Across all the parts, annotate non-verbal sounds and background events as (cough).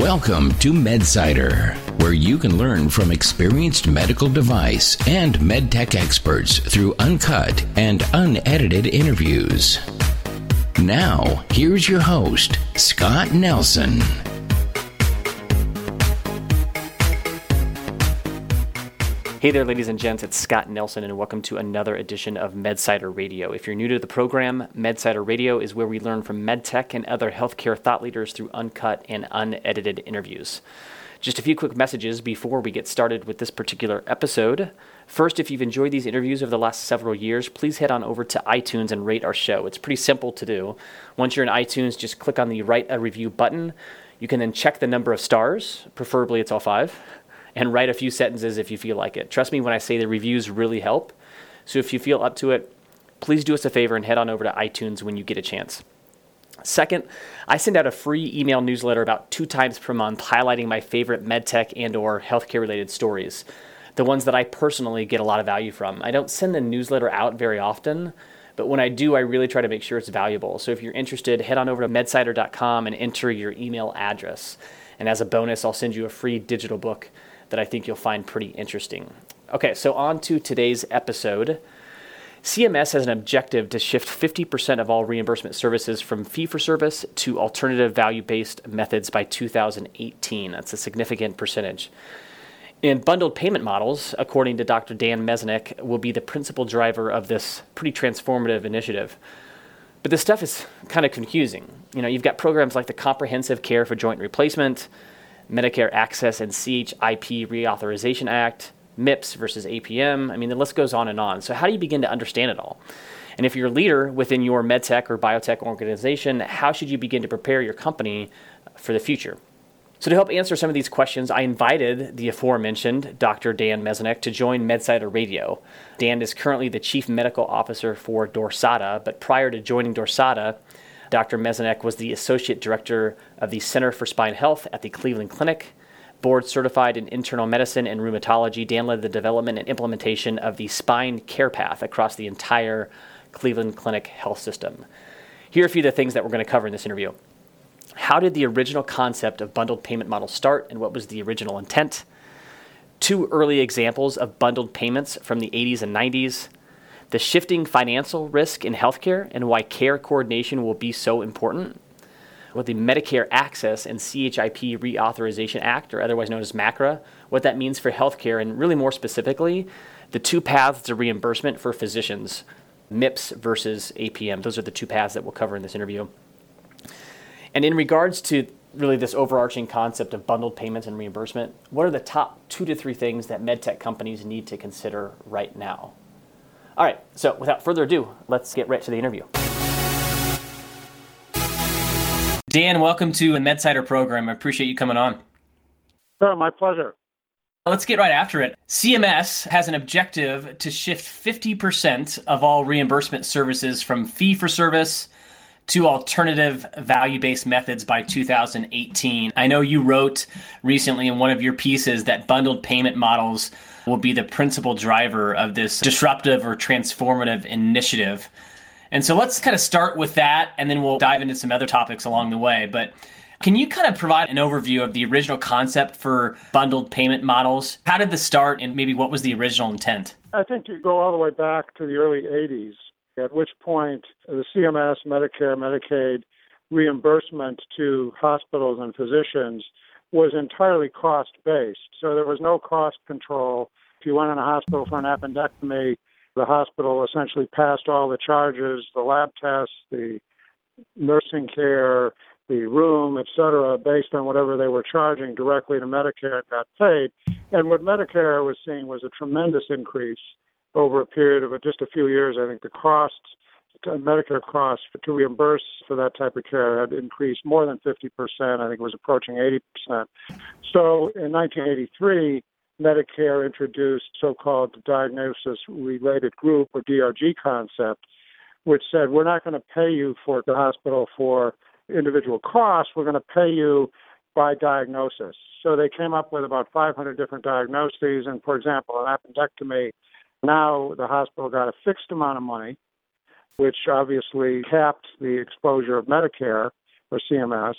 Welcome to MedSider, where you can learn from experienced medical device and medtech experts through uncut and unedited interviews. Now, here's your host, Scott Nelson. Hey there, ladies and gents. It's Scott Nelson, and welcome to another edition of MedSider Radio. If you're new to the program, MedSider Radio is where we learn from medtech and other healthcare thought leaders through uncut and unedited interviews. Just a few quick messages before we get started with this particular episode. First, if you've enjoyed these interviews over the last several years, please head on over to iTunes and rate our show. It's pretty simple to do. Once you're in iTunes, just click on the Write a Review button. You can then check the number of stars, preferably it's all five and write a few sentences if you feel like it. Trust me when I say the reviews really help. So if you feel up to it, please do us a favor and head on over to iTunes when you get a chance. Second, I send out a free email newsletter about two times per month highlighting my favorite medtech and or healthcare related stories, the ones that I personally get a lot of value from. I don't send the newsletter out very often, but when I do, I really try to make sure it's valuable. So if you're interested, head on over to medsider.com and enter your email address. And as a bonus, I'll send you a free digital book that I think you'll find pretty interesting. Okay, so on to today's episode. CMS has an objective to shift 50% of all reimbursement services from fee for service to alternative value based methods by 2018. That's a significant percentage. And bundled payment models, according to Dr. Dan Mazanec, will be the principal driver of this pretty transformative initiative. But this stuff is kind of confusing. You know, you've got programs like the Comprehensive Care for Joint Replacement, Medicare Access and CHIP Reauthorization Act, MIPS versus APM. I mean, the list goes on and on. So, how do you begin to understand it all? And if you're a leader within your medtech or biotech organization, how should you begin to prepare your company for the future? So, to help answer some of these questions, I invited the aforementioned Dr. Dan Mazanec to join MedSider Radio. Dan is currently the Chief Medical Officer for Dorsata, but prior to joining Dorsata, Dr. Mazanec was the Associate Director of the Center for Spine Health at the Cleveland Clinic. Board certified in internal medicine and rheumatology, Dan led the development and implementation of the spine care path across the entire Cleveland Clinic health system. Here are a few of the things that we're going to cover in this interview. How did the original concept of bundled payment model start and what was the original intent? Two early examples of bundled payments from the 80s and 90s the shifting financial risk in healthcare and why care coordination will be so important, what the Medicare Access and CHIP Reauthorization Act, or otherwise known as MACRA, what that means for healthcare, and really more specifically, the two paths to reimbursement for physicians, MIPS versus APM. Those are the two paths that we'll cover in this interview. And in regards to really this overarching concept of bundled payments and reimbursement, what are the top two to three things that medtech companies need to consider right now? All right, so without further ado, let's get right to the interview. Dan, welcome to the MedSider program. I appreciate you coming on. Oh, my pleasure. Let's get right after it. CMS has an objective to shift 50% of all reimbursement services from fee for service to alternative value based methods by 2018. I know you wrote recently in one of your pieces that bundled payment models will be the principal driver of this disruptive or transformative initiative. And so let's kind of start with that, and then we'll dive into some other topics along the way. But can you kind of provide an overview of the original concept for bundled payment models? How did this start, and maybe what was the original intent? I think you go all the way back to the early 80s, at which point the CMS, Medicare, Medicaid reimbursement to hospitals and physicians was entirely cost based. So there was no cost control. If you went in a hospital for an appendectomy, the hospital essentially passed all the charges, the lab tests, the nursing care, the room, et cetera, based on whatever they were charging directly to Medicare got paid. And what Medicare was seeing was a tremendous increase over a period of just a few years. I think the costs Uh, Medicare costs to reimburse for that type of care had increased more than 50%. I think it was approaching 80%. So in 1983, Medicare introduced so-called diagnosis related group or DRG concept, which said we're not going to pay you for the hospital for individual costs. We're going to pay you by diagnosis. So they came up with about 500 different diagnoses. And for example, an appendectomy, now the hospital got a fixed amount of money which obviously capped the exposure of Medicare or CMS.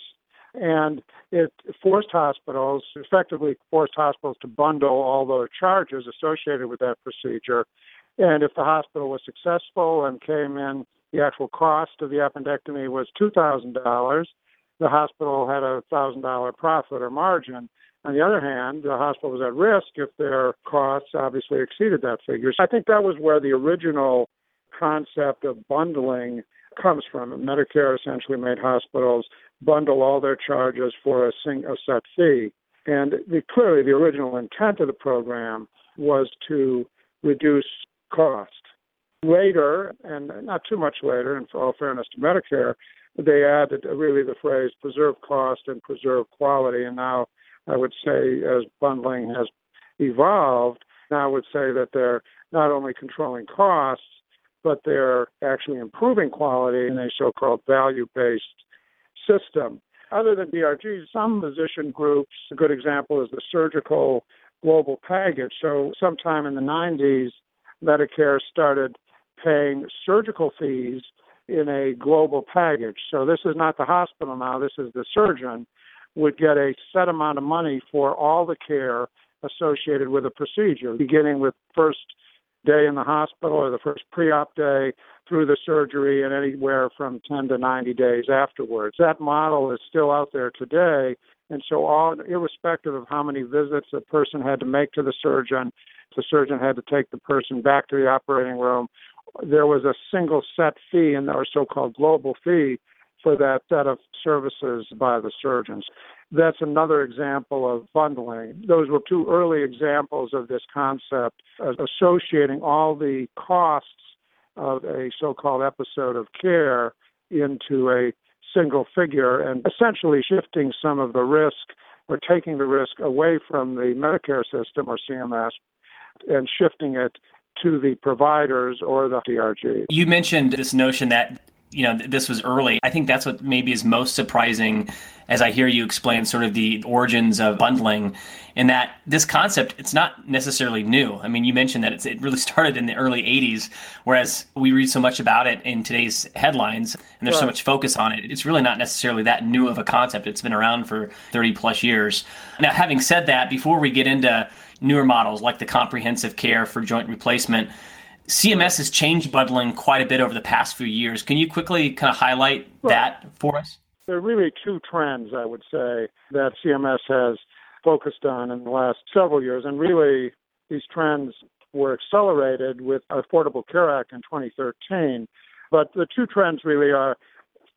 And it forced hospitals, effectively forced hospitals to bundle all the charges associated with that procedure. And if the hospital was successful and came in, the actual cost of the appendectomy was $2,000, the hospital had a $1,000 profit or margin. On the other hand, the hospital was at risk if their costs obviously exceeded that figure. So I think that was where the original concept of bundling comes from. Medicare essentially made hospitals bundle all their charges for a, set fee. And the, clearly, the original intent of the program was to reduce cost. Later, and not too much later, and for all fairness to Medicare, they added uh, really the phrase preserve cost and preserve quality. And now I would say, as bundling has evolved, now I would say that they're not only controlling costs, but they're actually improving quality in a so called value based system. Other than DRG, some physician groups, a good example is the surgical global package. So, sometime in the 90s, Medicare started paying surgical fees in a global package. So, this is not the hospital now, this is the surgeon would get a set amount of money for all the care associated with a procedure, beginning with first day in the hospital or the first pre-op day through the surgery and anywhere from 10 to 90 days afterwards. That model is still out there today. And so all irrespective of how many visits a person had to make to the surgeon, the surgeon had to take the person back to the operating room. There was a single set fee and our so-called global fee for that set of services by the surgeons. That's another example of bundling. Those were two early examples of this concept of associating all the costs of a so called episode of care into a single figure and essentially shifting some of the risk or taking the risk away from the Medicare system or CMS and shifting it to the providers or the DRG. You mentioned this notion that you know this was early. I think that's what maybe is most surprising as I hear you explain sort of the origins of bundling in that this concept it's not necessarily new. I mean, you mentioned that it really (laughs) started in the early 80s whereas we read so much about it in today's headlines and there's right. so much focus on it. It's really not necessarily that new of a concept. It's been around for 30 plus years. Now, having said that, before we get into newer models like the comprehensive care for joint replacement, CMS has changed bundling quite a bit over the past few years. Can you quickly kind of highlight that for us? There are really two trends, I would say, that CMS has focused on in the last several years. And really, these trends were accelerated with Affordable Care Act in 2013. But the two trends really are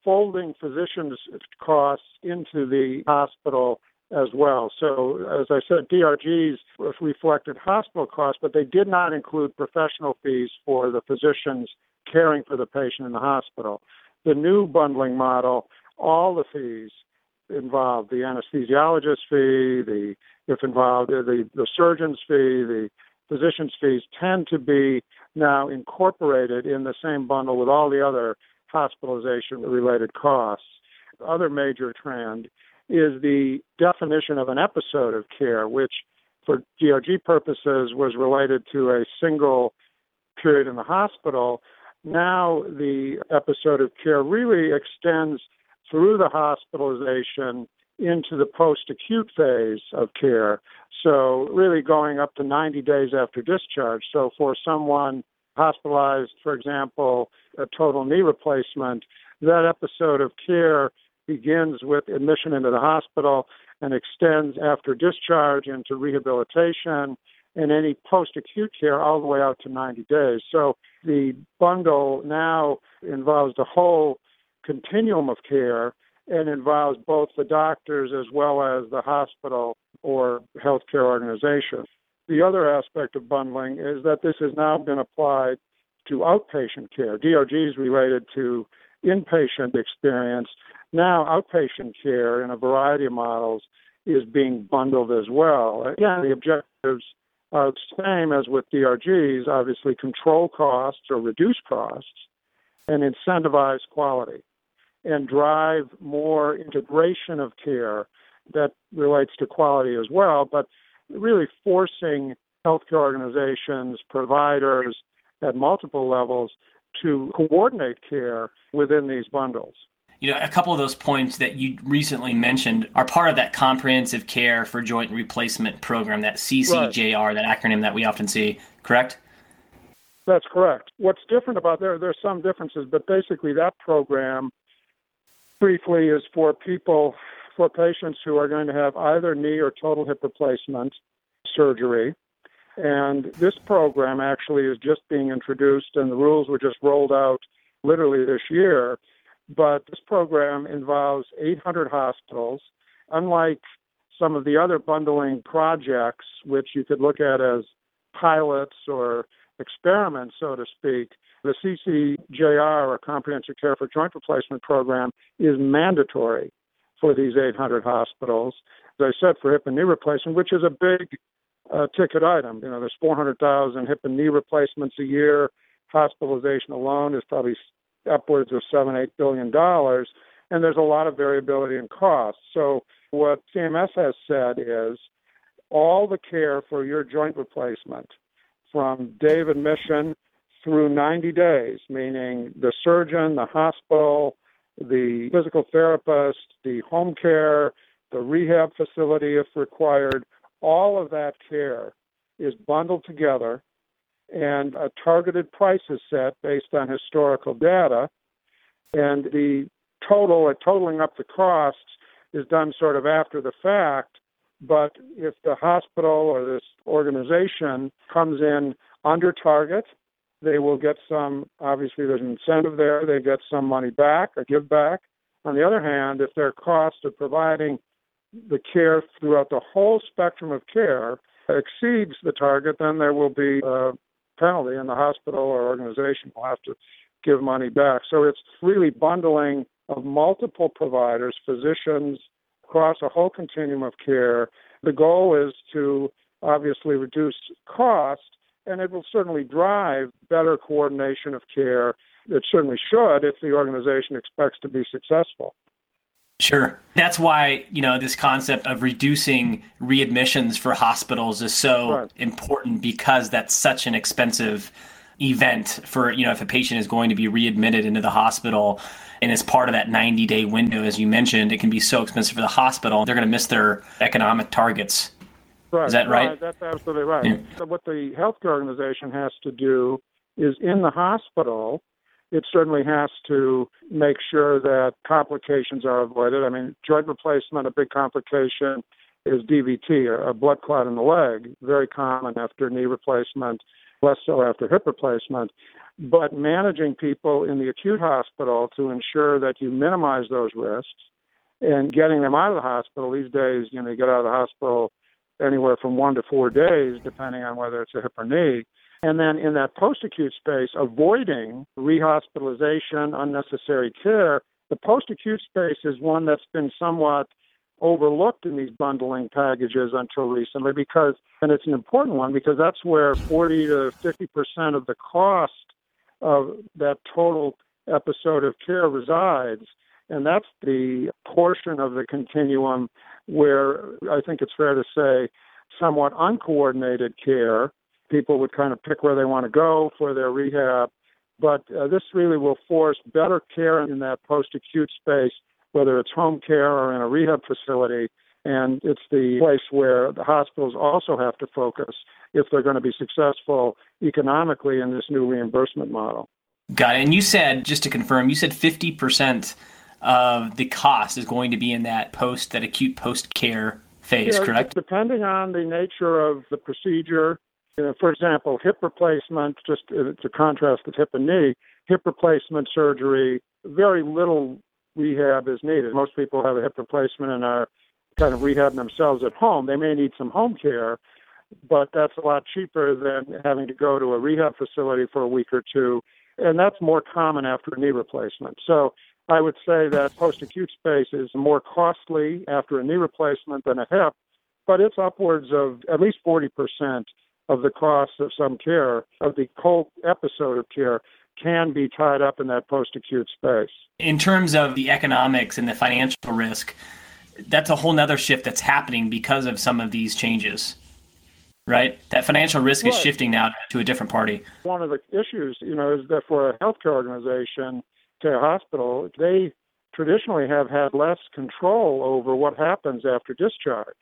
folding physicians' costs into the hospital as well. So, as I said, DRGs reflected hospital costs, but they did not include professional fees for the physicians caring for the patient in the hospital. The new bundling model, all the fees involved the anesthesiologist fee, the if involved the the surgeon's fee, the physician's fees tend to be now incorporated in the same bundle with all the other hospitalization related costs. Other major trend is the definition of an episode of care, which for DRG purposes was related to a single period in the hospital. Now the episode of care really extends through the hospitalization into the post acute phase of care. So, really going up to 90 days after discharge. So, for someone hospitalized, for example, a total knee replacement, that episode of care begins with admission into the hospital and extends after discharge into rehabilitation and any post acute care all the way out to 90 days. So the bundle now involves the whole continuum of care and involves both the doctors as well as the hospital or healthcare organization. The other aspect of bundling is that this has now been applied to outpatient care. DRG is related to inpatient experience, now, outpatient care in a variety of models is being bundled as well. Again, the objectives are the same as with DRGs obviously, control costs or reduce costs and incentivize quality and drive more integration of care that relates to quality as well, but really forcing healthcare organizations, providers at multiple levels to coordinate care within these bundles you know, a couple of those points that you recently mentioned are part of that comprehensive care for joint replacement program, that CCJR, right. that acronym that we often see, correct? That's correct. What's different about there, there's some differences, but basically that program, briefly, is for people, for patients who are going to have either knee or total hip replacement surgery. And this program actually is just being introduced, and the rules were just rolled out literally this year. But this program involves 800 hospitals. Unlike some of the other bundling projects, which you could look at as pilots or experiments, so to speak, the CCJR, or Comprehensive Care for Joint Replacement Program, is mandatory for these 800 hospitals. As I said, for hip and knee replacement, which is a big uh, ticket item. You know, there's 400,000 hip and knee replacements a year. Hospitalization alone is probably upwards of seven, eight billion dollars, and there's a lot of variability in costs. So what CMS has said is all the care for your joint replacement from day of admission through 90 days, meaning the surgeon, the hospital, the physical therapist, the home care, the rehab facility if required, all of that care is bundled together and a targeted price is set based on historical data. And the total, uh, totaling up the costs, is done sort of after the fact. But if the hospital or this organization comes in under target, they will get some, obviously, there's an incentive there. They get some money back, a give back. On the other hand, if their cost of providing the care throughout the whole spectrum of care exceeds the target, then there will be a penalty, and the hospital or organization will have to give money back. So it's really bundling of multiple providers, physicians, across a whole continuum of care. The goal is to obviously reduce cost, and it will certainly drive better coordination of care. It certainly should if the organization expects to be successful. Sure. That's why, you know, this concept of reducing readmissions for hospitals is so right. important because that's such an expensive event for, you know, if a patient is going to be readmitted into the hospital and as part of that 90 day window, as you mentioned, it can be so expensive for the hospital. They're going to miss their economic targets. Right. Is that right? right. That's absolutely right. Yeah. So what the healthcare organization has to do is in the hospital it certainly has to make sure that complications are avoided. I mean, joint replacement, a big complication is DVT, a blood clot in the leg, very common after knee replacement, less so after hip replacement. But managing people in the acute hospital to ensure that you minimize those risks and getting them out of the hospital these days, you know, you get out of the hospital anywhere from one to four days, depending on whether it's a hip or knee and then in that post acute space, avoiding rehospitalization, unnecessary care. The post acute space is one that's been somewhat overlooked in these bundling packages until recently because, and it's an important one because that's where 40 to 50 percent of the cost of that total episode of care resides. And that's the portion of the continuum where I think it's fair to say somewhat uncoordinated care people would kind of pick where they want to go for their rehab. But uh, this really will force better care in that post acute space, whether it's home care or in a rehab facility. And it's the place where the hospitals also have to focus if they're going to be successful economically in this new reimbursement model. Got it. And you said, just to confirm, you said 50% of the cost is going to be in that post, that acute post care phase, yeah, correct? Depending on the nature of the procedure you know, for example, hip replacement, just uh, to contrast with hip and knee, hip replacement surgery, very little rehab is needed. Most people have a hip replacement and are kind of rehabbing themselves at home. They may need some home care, but that's a lot cheaper than having to go to a rehab facility for a week or two. And that's more common after a knee replacement. So I would say that post acute space is more costly after a knee replacement than a hip, but it's upwards of at least 40% of the cost of some care, of the whole episode of care, can be tied up in that post acute space. In terms of the economics and the financial risk, that's a whole nother shift that's happening because of some of these changes. Right? That financial risk right. is shifting now to a different party. One of the issues, you know, is that for a healthcare organization, to a hospital, they traditionally have had less control over what happens after discharge.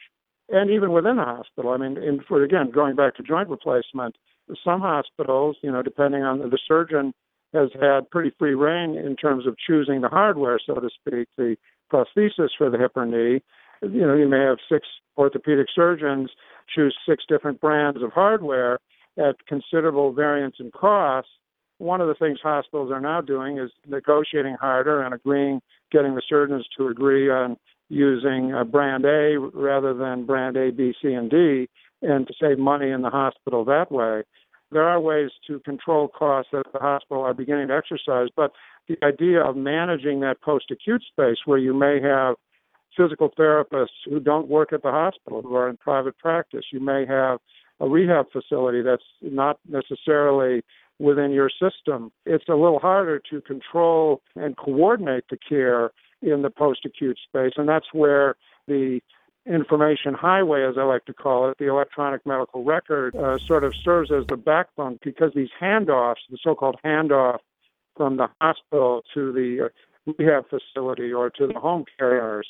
And even within the hospital, I mean, in, for again, going back to joint replacement, some hospitals, you know, depending on the, the surgeon, has had pretty free reign in terms of choosing the hardware, so to speak, the prosthesis for the hip or knee. You know, you may have six orthopedic surgeons choose six different brands of hardware at considerable variance in cost. One of the things hospitals are now doing is negotiating harder and agreeing, getting the surgeons to agree on using uh, brand A rather than brand A, B, C, and D, and to save money in the hospital that way. There are ways to control costs that the hospital are beginning to exercise, but the idea of managing that post acute space where you may have physical therapists who don't work at the hospital, who are in private practice. You may have a rehab facility that's not necessarily within your system. It's a little harder to control and coordinate the care in the post acute space, and that's where the information highway, as I like to call it, the electronic medical record, uh, sort of serves as the backbone because these handoffs, the so called handoff from the hospital to the uh, rehab facility or to the home care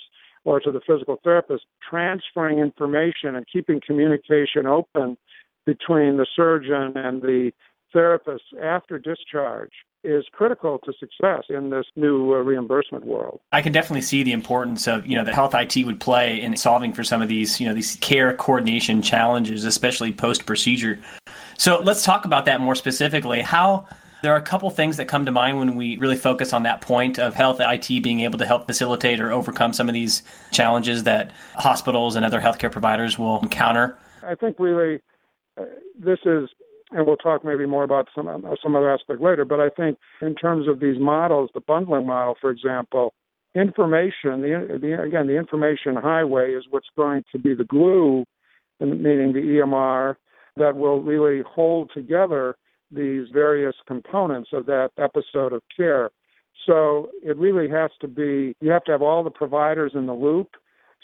or to the physical therapist, transferring information and keeping communication open between the surgeon and the therapist after discharge is critical to success in this new uh, reimbursement world. I can definitely see the importance of, you know, that health IT would play in solving for some of these, you know, these care coordination challenges, especially post procedure. So let's talk about that more specifically. How there are a couple things that come to mind when we really focus on that point of health IT being able to help facilitate or overcome some of these challenges that hospitals and other healthcare providers will encounter. I think really uh, this is, and we'll talk maybe more about some uh, some other aspect later. But I think in terms of these models, the bundling model, for example, information, the, the again the information highway is what's going to be the glue, meaning the EMR that will really hold together these various components of that episode of care. So it really has to be, you have to have all the providers in the loop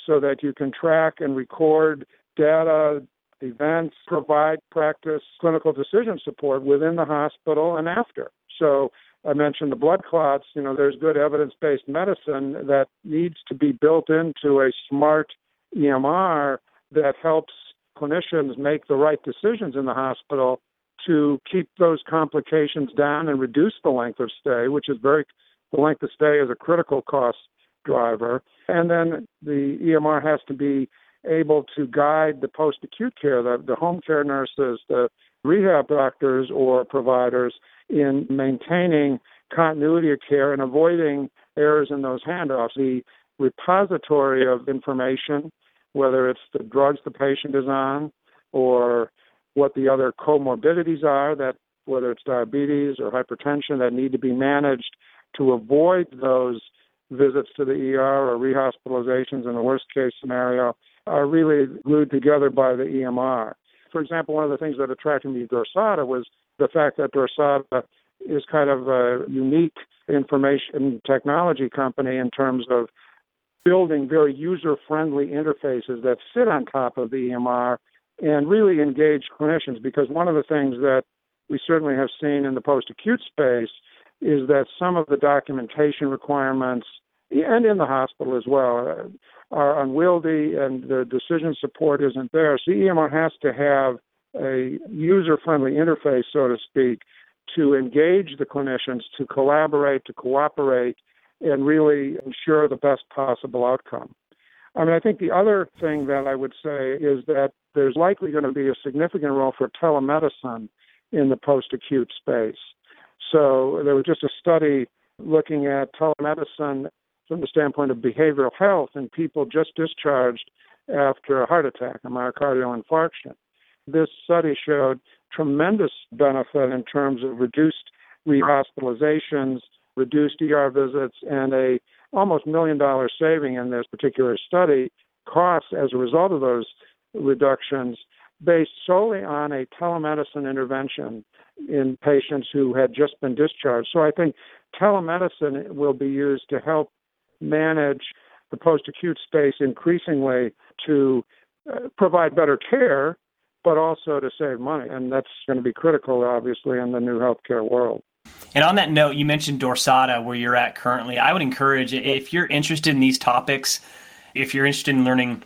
so that you can track and record data, events, provide practice, clinical decision support within the hospital and after. So I mentioned the blood clots, you know, there's good evidence based medicine that needs to be built into a smart EMR that helps clinicians make the right decisions in the hospital to keep those complications down and reduce the length of stay, which is very, the length of stay is a critical cost driver. And then the EMR has to be able to guide the post acute care, the, the home care nurses, the rehab doctors or providers in maintaining continuity of care and avoiding errors in those handoffs. The repository of information, whether it's the drugs the patient is on or what the other comorbidities are that whether it's diabetes or hypertension that need to be managed to avoid those visits to the ER or rehospitalizations in the worst case scenario are really glued together by the EMR. For example, one of the things that attracted me to Dorsata was the fact that Dorsata is kind of a unique information technology company in terms of building very user friendly interfaces that sit on top of the EMR and really engage clinicians because one of the things that we certainly have seen in the post acute space is that some of the documentation requirements and in the hospital as well are unwieldy and the decision support isn't there. So EMR has to have a user friendly interface, so to speak, to engage the clinicians, to collaborate, to cooperate, and really ensure the best possible outcome. I mean, I think the other thing that I would say is that there's likely going to be a significant role for telemedicine in the post acute space. So there was just a study looking at telemedicine from the standpoint of behavioral health in people just discharged after a heart attack, a myocardial infarction. This study showed tremendous benefit in terms of reduced rehospitalizations, reduced ER visits, and a almost million dollar saving in this particular study costs as a result of those reductions based solely on a telemedicine intervention in patients who had just been discharged. So I think telemedicine will be used to help manage the post acute space increasingly to uh, provide better care, but also to save money. And that's going to be critical, obviously, in the new healthcare world. And on that note, you mentioned Dorsata, where you're at currently. I would encourage if you're interested in these topics, if you're interested in learning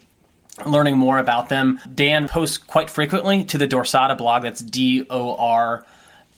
learning more about them, Dan posts quite frequently to the Dorsata blog. That's D O R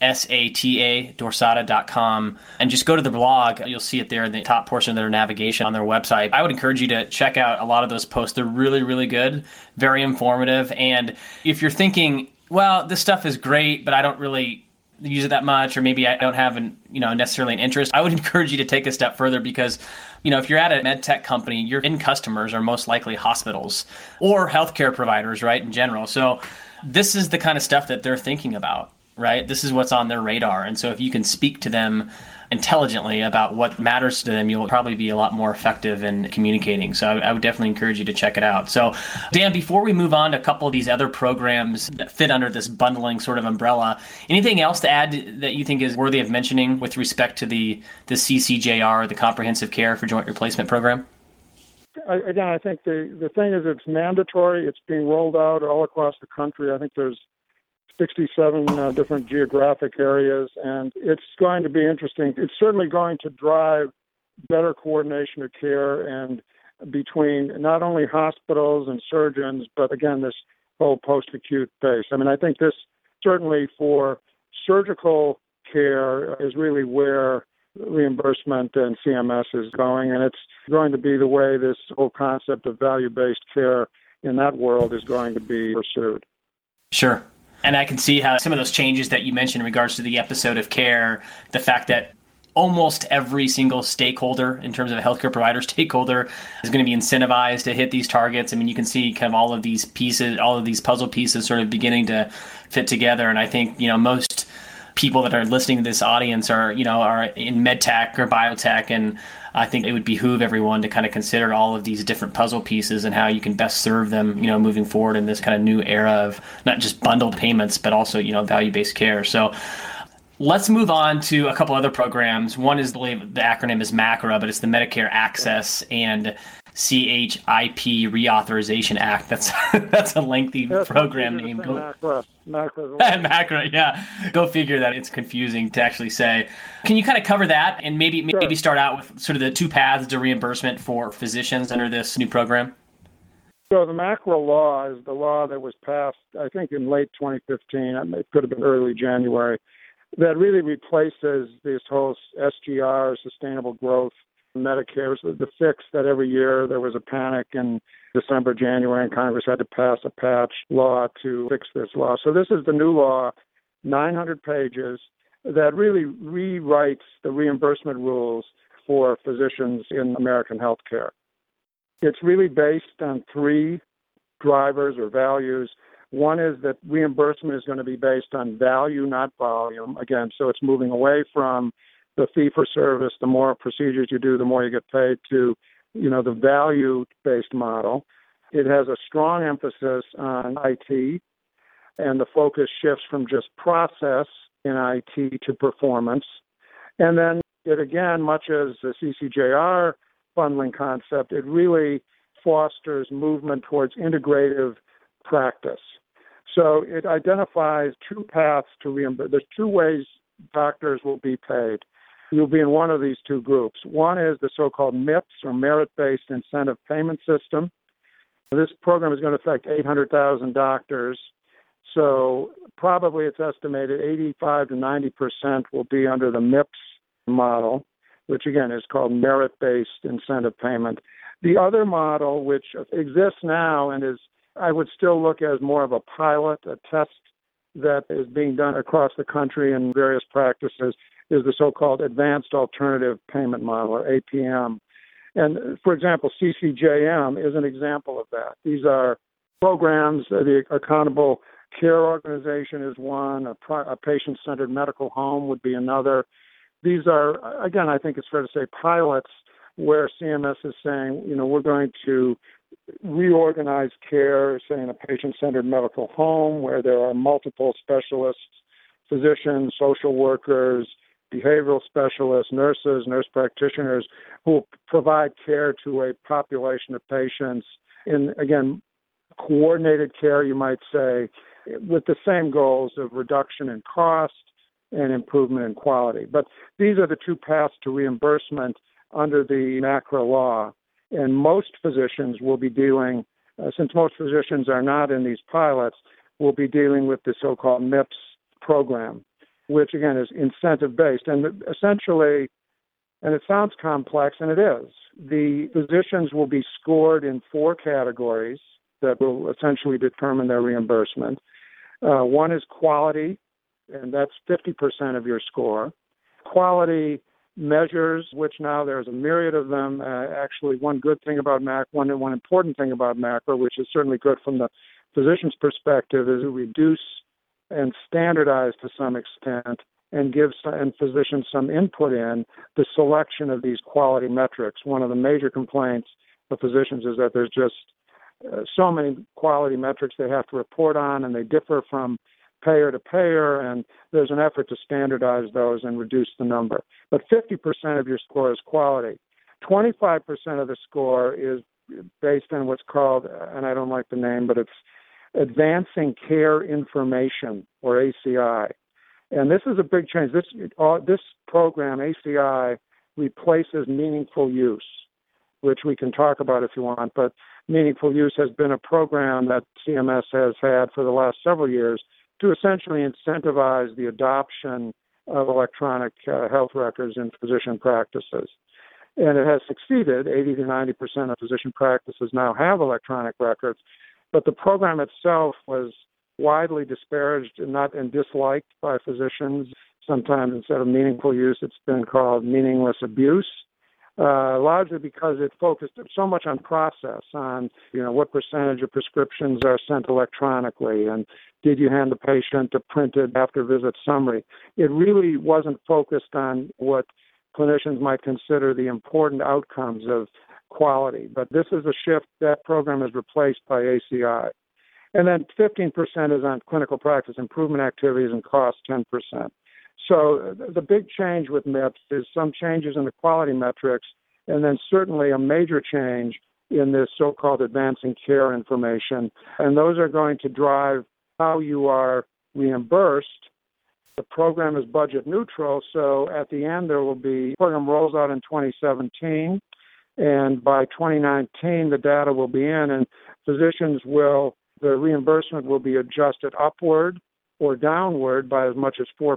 S-A-T-A, dorsata.com, and just go to the blog. You'll see it there in the top portion of their navigation on their website. I would encourage you to check out a lot of those posts. They're really, really good, very informative. And if you're thinking, well, this stuff is great, but I don't really use it that much, or maybe I don't have an, you know, necessarily an interest, I would (laughs) encourage you to take a step further because you know, if you're at a med tech company, your end customers are most likely hospitals or healthcare providers, right, in general. So this is the kind of stuff that they're thinking about right? This is what's on their radar. And so if you can speak to them intelligently about what matters to them, you'll probably be a lot more effective in communicating. So I, would definitely encourage you to check it out. So, Dan, before we move on to a couple of these other programs that fit under this bundling sort of umbrella, anything else to add that you think is worthy of mentioning with respect to the, the CCJR, the Comprehensive Care for Joint Replacement Program? Again, I think the, the thing is it's mandatory. It's being rolled out all across the country. I think there's 67 uh, different geographic areas, and it's going to be interesting. It's certainly going to drive better coordination of care and between not only hospitals and surgeons, but again, this whole post acute base. I mean, I think this certainly for surgical care is really where reimbursement and CMS is going, and it's going to be the way this whole concept of value based care in that world is going to be pursued. Sure. And I can see how some of those changes that you mentioned in regards to the episode of care, the fact that almost every single stakeholder in terms of a healthcare provider (laughs) stakeholder is going to be incentivized to hit these targets. I mean, you can see kind of all of these pieces, all of these puzzle pieces sort of beginning to fit together. And I think, you know, most people that are listening to this audience are, you know, are in medtech or biotech and I think it would behoove everyone to kind of consider all of these different puzzle pieces and how you can best serve them, you know, moving forward in this kind of new era of not just bundled payments, but also, you know, value based care. So let's move on to a couple other programs. One is, the acronym is MACRA, but it's the Medicare Access and CHIP Reauthorization Act. That's (laughs) that's a lengthy that's program name. Go, macra, macra, (laughs) macra, yeah. Go figure that it's confusing to actually say. Can you kind of cover that and maybe sure. maybe start out with sort of the two paths to reimbursement for physicians under this new program? So the MACRA law is the law that was passed, I think, in late 2015. It could have been early January. That really replaces this whole SGR, sustainable growth Medicare was the fix that every year there was a panic in December, January, and Congress had to pass a patch law to fix this law. So this is the new law, 900 pages, that really rewrites the reimbursement rules for physicians in American healthcare. It's really based on three drivers or values. One is that reimbursement is going to be based on value, not volume. Again, so it's moving away from the fee for service, the more procedures you do, the more you get paid to, you know, the value based model. It has a strong emphasis on IT, and the focus shifts from just process in IT to performance. And then it again, much as the CCJR bundling concept, it really fosters movement towards integrative practice. So it identifies two paths to reimburse. There's two ways doctors will be paid you'll be in one of these two groups. One is the so called MIPS, or Merit Based Incentive Payment System. This program is going to affect 800,000 doctors. So, probably it's estimated 85 to 90 percent will be under the MIPS model, which again is called merit based incentive payment. The other model, which exists now and is, I would still look as more of a pilot, a test that is being done across the country in various practices, is the so-called Advanced Alternative Payment Model, or APM. And for example, CCJM is an example of that. These are programs. The Accountable Care Organization is one. A, a patient-centered medical home would be another. These are, again, I think it's fair to say, pilots where CMS is saying, you know, we're going to reorganize care, say in a patient-centered medical home where there are multiple specialists, physicians, social workers, behavioral specialists, nurses, nurse practitioners who provide care to a population of patients in, again, coordinated care, you might say, with the same goals of reduction in cost and improvement in quality. But these are the two paths to reimbursement under the MACRA law. And most physicians will be dealing, uh, since most physicians are not in these pilots, will be dealing with the so called MIPS program, which again is incentive based. And essentially, and it sounds complex, and it is, the physicians will be scored in four categories that will essentially determine their reimbursement. Uh, one is quality, and that's 50% of your score. Quality measures, which now there's a myriad of them. Uh, actually, one good thing about MAC, one one important thing about MACRA, which is certainly good from the physician's perspective, is to reduce and standardize to some extent and give and physicians some input in the selection of these quality metrics. One of the major complaints of physicians is that there's just uh, so many quality metrics they have to report on, and they differ from payer to payer, and there's an effort to standardize those and reduce the number. But 50% of your score is quality. 25% of the score is based on what's called, and I don't like the name, but it's Advancing Care Information, or ACI. And this is a big change. This, uh, this program, ACI, replaces meaningful use, which we can talk about if you want, but meaningful use has been a program that CMS has had for the last several years to essentially incentivize the adoption of electronic uh, health records in physician practices. And it has succeeded. 80 to 90 percent of physician practices now have electronic records, but the program itself was widely disparaged and not and disliked by physicians. Sometimes instead of meaningful use, it's been called meaningless abuse uh, largely because it focused so much on process, on you know what percentage of prescriptions are sent electronically, and did you hand the patient a printed after visit summary. It really wasn't focused on what clinicians might consider the important outcomes of quality. But this is a shift. That program is replaced by ACI. And then 15% is on clinical practice improvement activities and cost 10%. So the big change with MIPS is some changes in the quality metrics, and then certainly a major change in this so-called advancing care information, and those are going to drive how you are reimbursed. The program is budget neutral, so at the end there will be program rolls out in 2017, and by 2019 the data will be in, and physicians will the reimbursement will be adjusted upward or downward by as much as 4%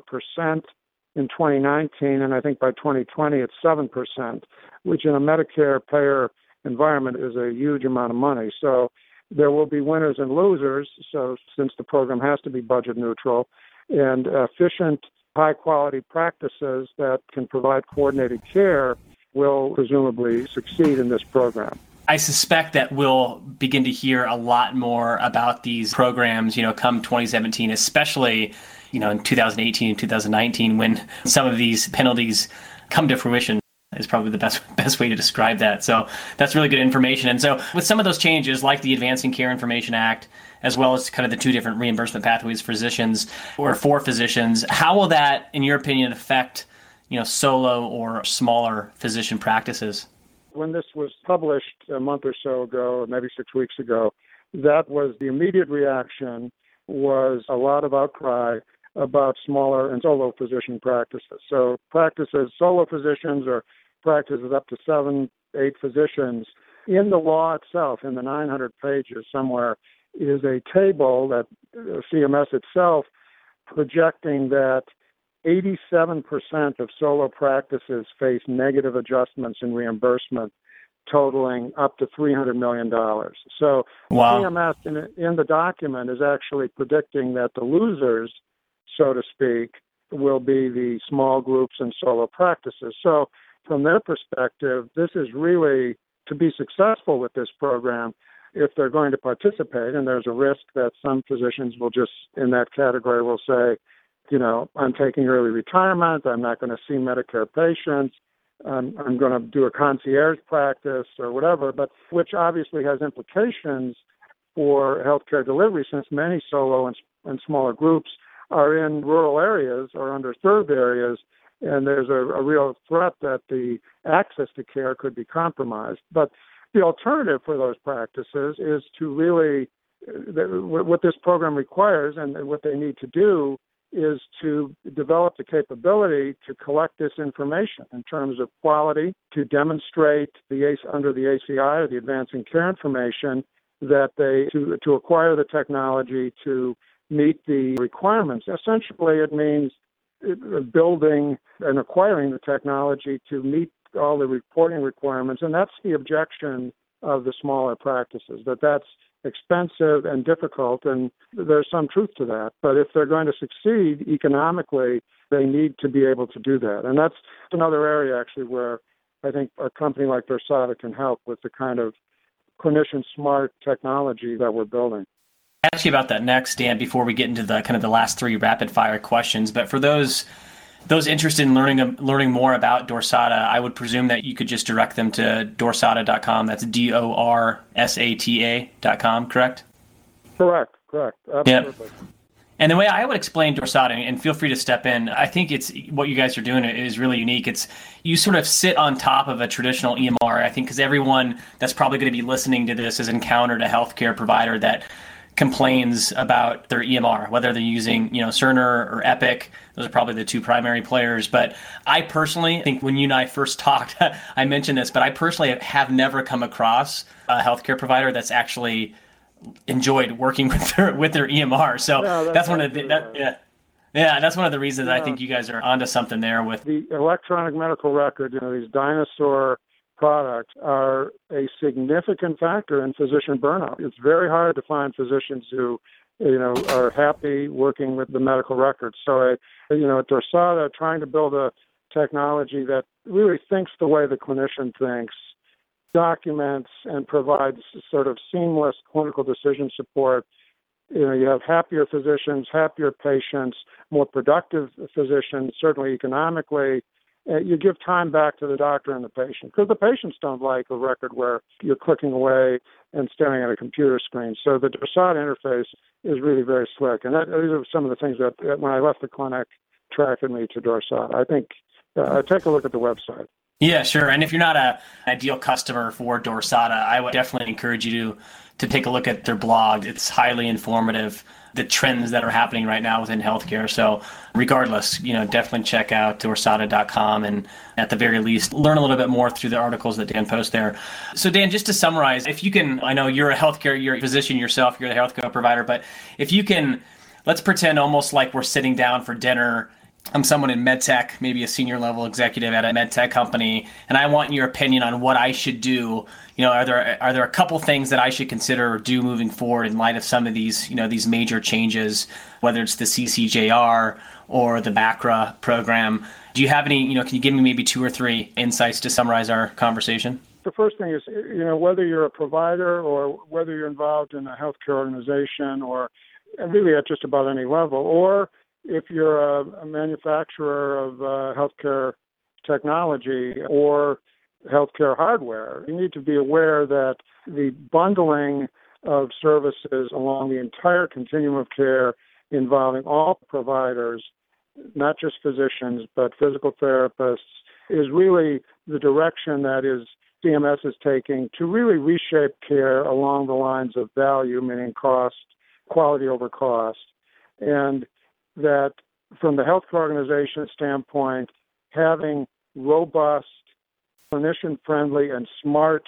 in 2019, and I think by 2020 it's 7%, which in a Medicare payer environment is a huge amount of money. So there will be winners and losers. So since the program has to be budget neutral, and efficient, high quality practices that can provide coordinated care will presumably succeed in this program. I suspect that we'll begin to hear a lot more about these programs, you know, come 2017, especially, you know, in 2018 and 2019 when some of these penalties come to fruition is probably the best (laughs) best way to describe that. So that's really good information. And so with some of those changes, like the Advancing Care Information Act, as well as kind of the two different reimbursement pathways for physicians or for physicians, how will that, in your opinion, affect you know solo or smaller physician practices? when this was published a month or so ago, maybe six weeks ago, that was the immediate reaction was a lot of outcry about smaller and solo physician practices. So practices, solo physicians or practices up to seven, eight physicians, in the law itself, in the 900 pages somewhere, is a table that uh, CMS itself projecting that 87% of solo practices face negative adjustments in reimbursement totaling up to $300 million. So wow. CMS in, in the document is actually predicting that the losers, so to speak, will be the small groups and solo practices. So from their perspective, this is really to be successful with this program if they're going to participate, and there's a risk that some physicians will just, in that category, will say, you know, I'm taking early retirement. I'm not going to see Medicare patients. Um, I'm, I'm going to do a concierge practice or whatever, but which obviously has implications for healthcare delivery since many solo and, and smaller groups are in rural areas or underserved areas, and there's a, a real threat that the access to care could be compromised. But the alternative for those practices is to really, uh, what this program requires and what they need to do is to develop the capability to collect this information in terms of quality, to demonstrate the ACE under the ACI or the advancing care information that they to to acquire the technology to meet the requirements. Essentially, it means uh, building and acquiring the technology to meet all the reporting requirements, and that's the objection of the smaller practices. That that's expensive and difficult, and there's some truth to that. But if they're going to succeed economically, they need to be able to do that. And that's another area actually where I think a company like Dorsata can help with the kind of clinician smart technology that we're building. Ask you about that next, Dan, before we get into the kind of the last three rapid fire questions. But for those those interested in learning um, learning more about Dorsata, I would presume that you could just direct them to dorsata.com. That's D O R S A T A.com, correct? Correct, correct. Absolutely. Yep. And the way I would explain Dorsata, and feel free to step in, I think it's what you guys are doing is really unique. It's you sort of sit on top of a traditional EMR. I think because everyone that's probably going to be listening to this has encountered a healthcare provider that complains about their EMR, whether they're using you know Cerner or Epic. Those are probably the two primary players. But I personally think when you and I first (laughs) talked, I mentioned this, but I personally have never come across a healthcare provider that's actually enjoyed working (laughs) with their with their EMR. So that's, that's one of the that, yeah. Yeah, that's one of the reasons yeah. I think you guys are onto something there with the electronic medical record. You know, these dinosaur products are a significant factor in physician burnout. It's very hard to find physicians who, you know, are happy working with the medical records. So, I, you know, at Dorsata, trying to build a technology that really thinks the way the clinician thinks documents and provides sort of seamless clinical decision support. You know, you have happier physicians, happier patients, more productive physicians, certainly economically. Uh, you give time back to the doctor and the patient because the patients don't like a record where you're clicking away and staring at a computer screen. So the Dorsata interface is really very slick, and that, these are some of the things that, that when I left the clinic attracted me to Dorsata. I think uh, take a look at the website. Yeah, sure. And if you're not a ideal customer for Dorsata, I would definitely encourage you to to take a look at their blog. It's highly informative, the trends that are happening right now within healthcare. So, regardless, you know, definitely check out dorsata.com and at the very least learn a little bit more through the articles that Dan posts there. So, Dan, just to summarize, if you can, I know you're a healthcare, you're a physician yourself, you're the healthcare provider, but if you can, let's pretend almost like we're sitting down for dinner I'm someone in medtech, maybe a senior level executive at a medtech company, and I want your opinion on what I should do. You know, are there are there a couple things that I should consider or do moving forward in light of some of these, you know, these major changes, whether it's the CCJR or the MACRA program? Do you have any, you know, can you give me maybe two or three insights to summarize our conversation? The first thing is, you know, whether you're a provider or whether you're involved in a healthcare organization or really at just about any level, or if you're a, a manufacturer of uh, healthcare technology or healthcare hardware, you need to be aware that the bundling of services along the entire continuum of care involving all providers, not just physicians, but physical therapists, is really the direction that is CMS is taking to really reshape care along the lines of value, meaning cost, quality over cost. And that from the healthcare organization standpoint, having robust, clinician friendly, and smart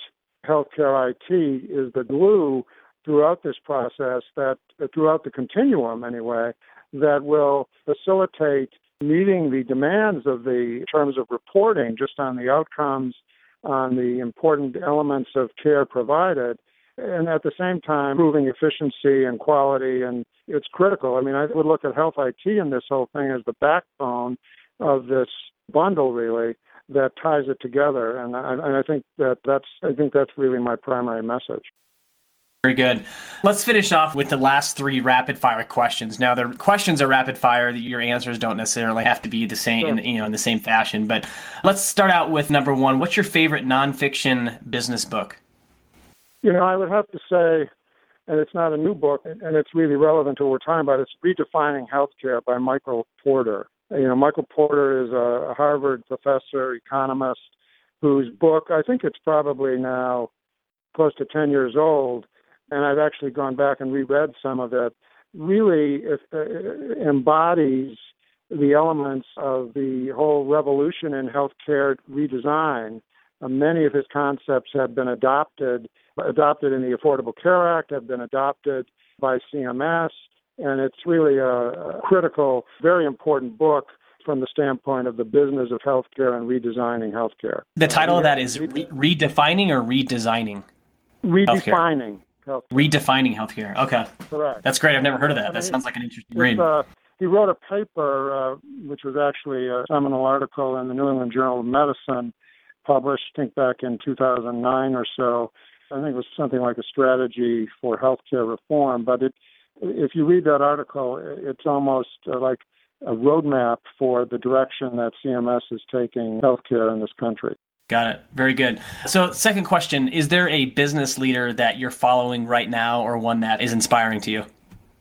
healthcare IT is the glue throughout this process that throughout the continuum anyway that will facilitate meeting the demands of the terms of reporting just on the outcomes on the important elements of care provided and at the same time improving efficiency and quality and it's critical. I mean, I would look at health IT in this whole thing as the backbone of this bundle, really, that ties it together. And I, and I think that that's I think that's really my primary message. Very good. Let's finish off with the last three rapid fire questions. Now, the questions are rapid fire. Your answers don't necessarily have to be the same, sure. in, you know, in the same fashion. But let's start out with number one. What's your favorite nonfiction business book? You know, I would have to say and it's not a new book, and it's really relevant to what we're talking about. It's Redefining Healthcare by Michael Porter. You know, Michael Porter is a Harvard professor, economist, whose book, I think it's probably now close to 10 years old, and I've actually gone back and reread some of it. really uh, embodies the elements of the whole revolution in healthcare redesign. Uh, many of his concepts have been adopted, adopted in the Affordable Care Act, have been adopted by CMS, and it's really a, critical, very important book from the standpoint of the business of healthcare and redesigning healthcare. The title of that is re- redefining or redesigning. Redefining. Healthcare. Redefining healthcare. Okay. Correct. That's great. I've never heard of that. That sounds like an interesting read. Uh, he wrote a paper, uh, which was actually a seminal article in the New England Journal of Medicine, published, I think, back in 2009 or so. I think it was something like a strategy for healthcare reform. But it, if you read that article, it's almost uh, like a roadmap for the direction that CMS is taking healthcare in this country. Got it. Very good. So, second question Is there a business leader that you're following right now or one that is inspiring to you?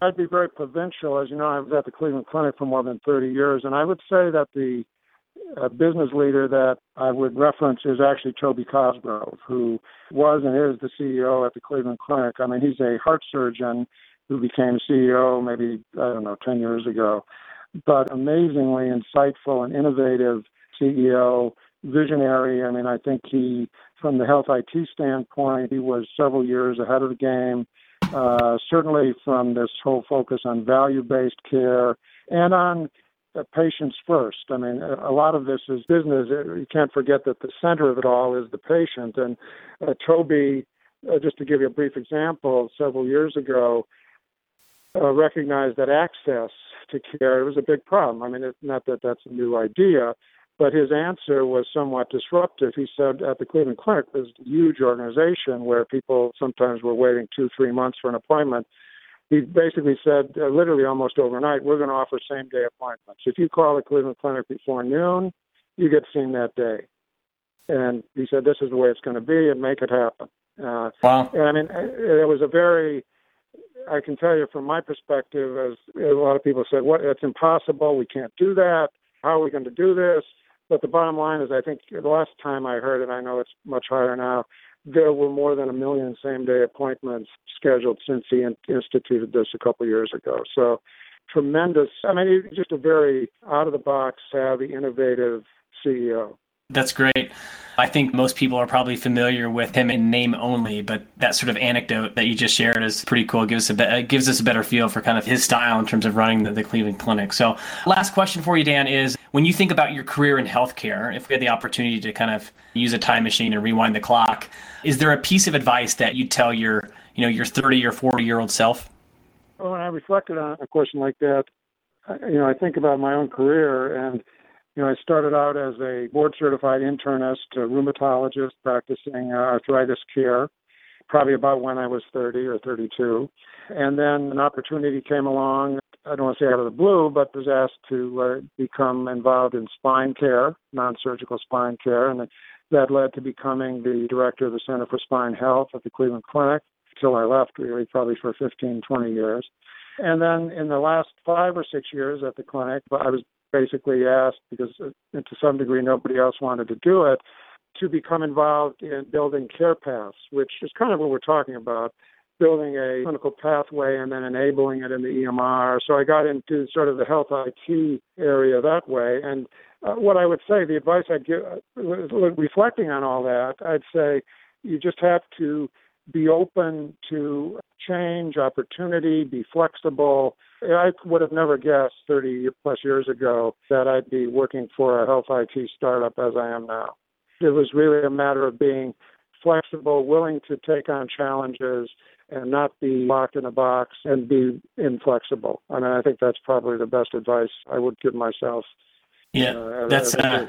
I'd be very provincial. As you know, I was at the Cleveland Clinic for more than 30 years, and I would say that the uh, business leader that I would reference is actually Toby Cosgrove, who was and is the CEO at the Cleveland Clinic. I mean, he's a heart surgeon who became CEO maybe, I don't know, 10 years ago, but amazingly insightful and innovative CEO, visionary. I mean, I think he, from the health IT standpoint, he was several years ahead of the game uh, certainly from this whole focus on value based care and on patients first. I mean, a lot of this is business. You can't forget that the center of it all is the patient. And uh, Toby, uh, just to give you a brief example, several years ago, uh, recognized that access to care was a big problem. I mean, it's not that that's a new idea, but his answer was somewhat disruptive. He said at the Cleveland Clinic, a huge organization where people sometimes were waiting two, three months for an appointment. He basically said, uh, literally almost overnight, we're going to offer same day appointments. If you call the Cleveland Clinic before noon, you get seen that day. And he said, this is the way it's going to be and make it happen. Uh, wow. And I mean, it was a very, I can tell you from my perspective, as a lot of people said, what, it's impossible. We can't do that. How are we going to do this? But the bottom line is, I think the last time I heard it, I know it's much higher now. There were more than a million same-day appointments scheduled since he instituted this a couple years ago. So tremendous. I mean, he's just a very out-of-the-box, savvy, innovative CEO. That's great. I think most people are probably familiar with him in name only, but that sort of anecdote that you just shared is pretty cool. It gives us a be- uh, gives us a better feel for kind of his style in terms of running the, the Cleveland Clinic. So, last question for you, Dan, is when you think about your career in healthcare, if we had the opportunity to kind of use a time machine and rewind the clock, is there a piece of advice that you'd tell your you know your 30 or 40 year old self? Well, when I reflected on a question like that, you know, I think about my own career and you know, I started out as a board certified internist, a rheumatologist practicing uh, arthritis care, probably about when I was 30 or 32. And then an opportunity came along. I don't want to say out of the blue, but was asked to uh, become involved in spine care, non surgical spine care. And that led to becoming the director of the Center for Spine Health at the Cleveland Clinic until I left, really, probably for 15, 20 years. And then in the last five or six years at the clinic, I was basically asked, because uh, to some degree nobody else wanted to do it, to become involved in building care paths, which is kind of what we're talking about building a clinical pathway and then enabling it in the EMR. So I got into sort of the health IT area that way. And uh, what I would say, the advice I'd give, uh, reflecting on all that, I'd say you just have to be open to change, opportunity, be flexible. I would have never guessed 30 plus years ago that I'd be working for a health IT startup as I am now. It was really a matter of being flexible, willing to take on challenges, and not be locked in a box and be inflexible. I mean, I think that's probably the best advice I would give myself yeah, uh, that's uh,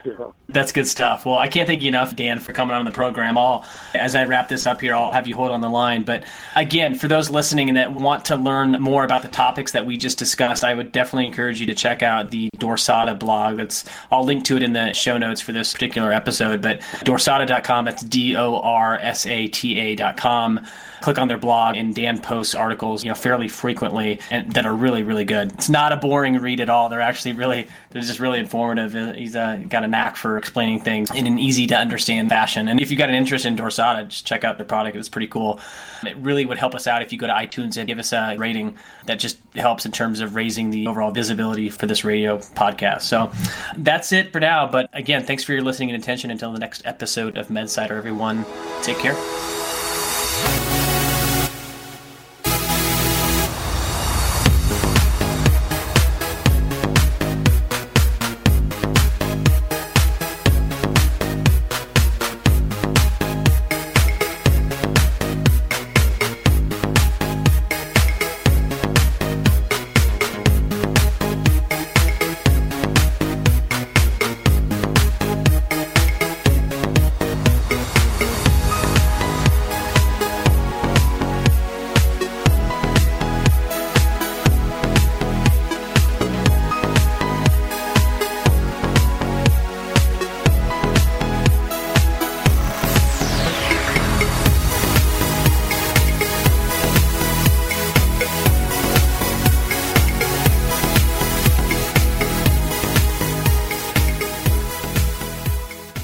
that's good stuff. Well, I can't thank you enough, Dan, for coming on the program. I'll, as I wrap this up here, I'll have you hold on the line. But again, for those listening and that want to learn more about the topics that we just discussed, I would definitely encourage you to check out the Dorsata blog. That's I'll link to it in the show notes for this particular episode. But dorsata.com. That's D O R S A T A.com click on their blog and Dan posts articles, you know, fairly frequently and that are really, really good. It's not a boring read at all. They're actually really, they're just really informative informative. He's uh, got a knack for explaining things in an easy to understand fashion. And if you got an interest in Dorsata, just check out the product. It was pretty cool. It really would help us out if you go to iTunes and give us a rating. That just helps in terms of raising the overall visibility for this radio podcast. So that's it for now. But again, thanks for your listening and attention. Until the next episode of MedSider, everyone, take care.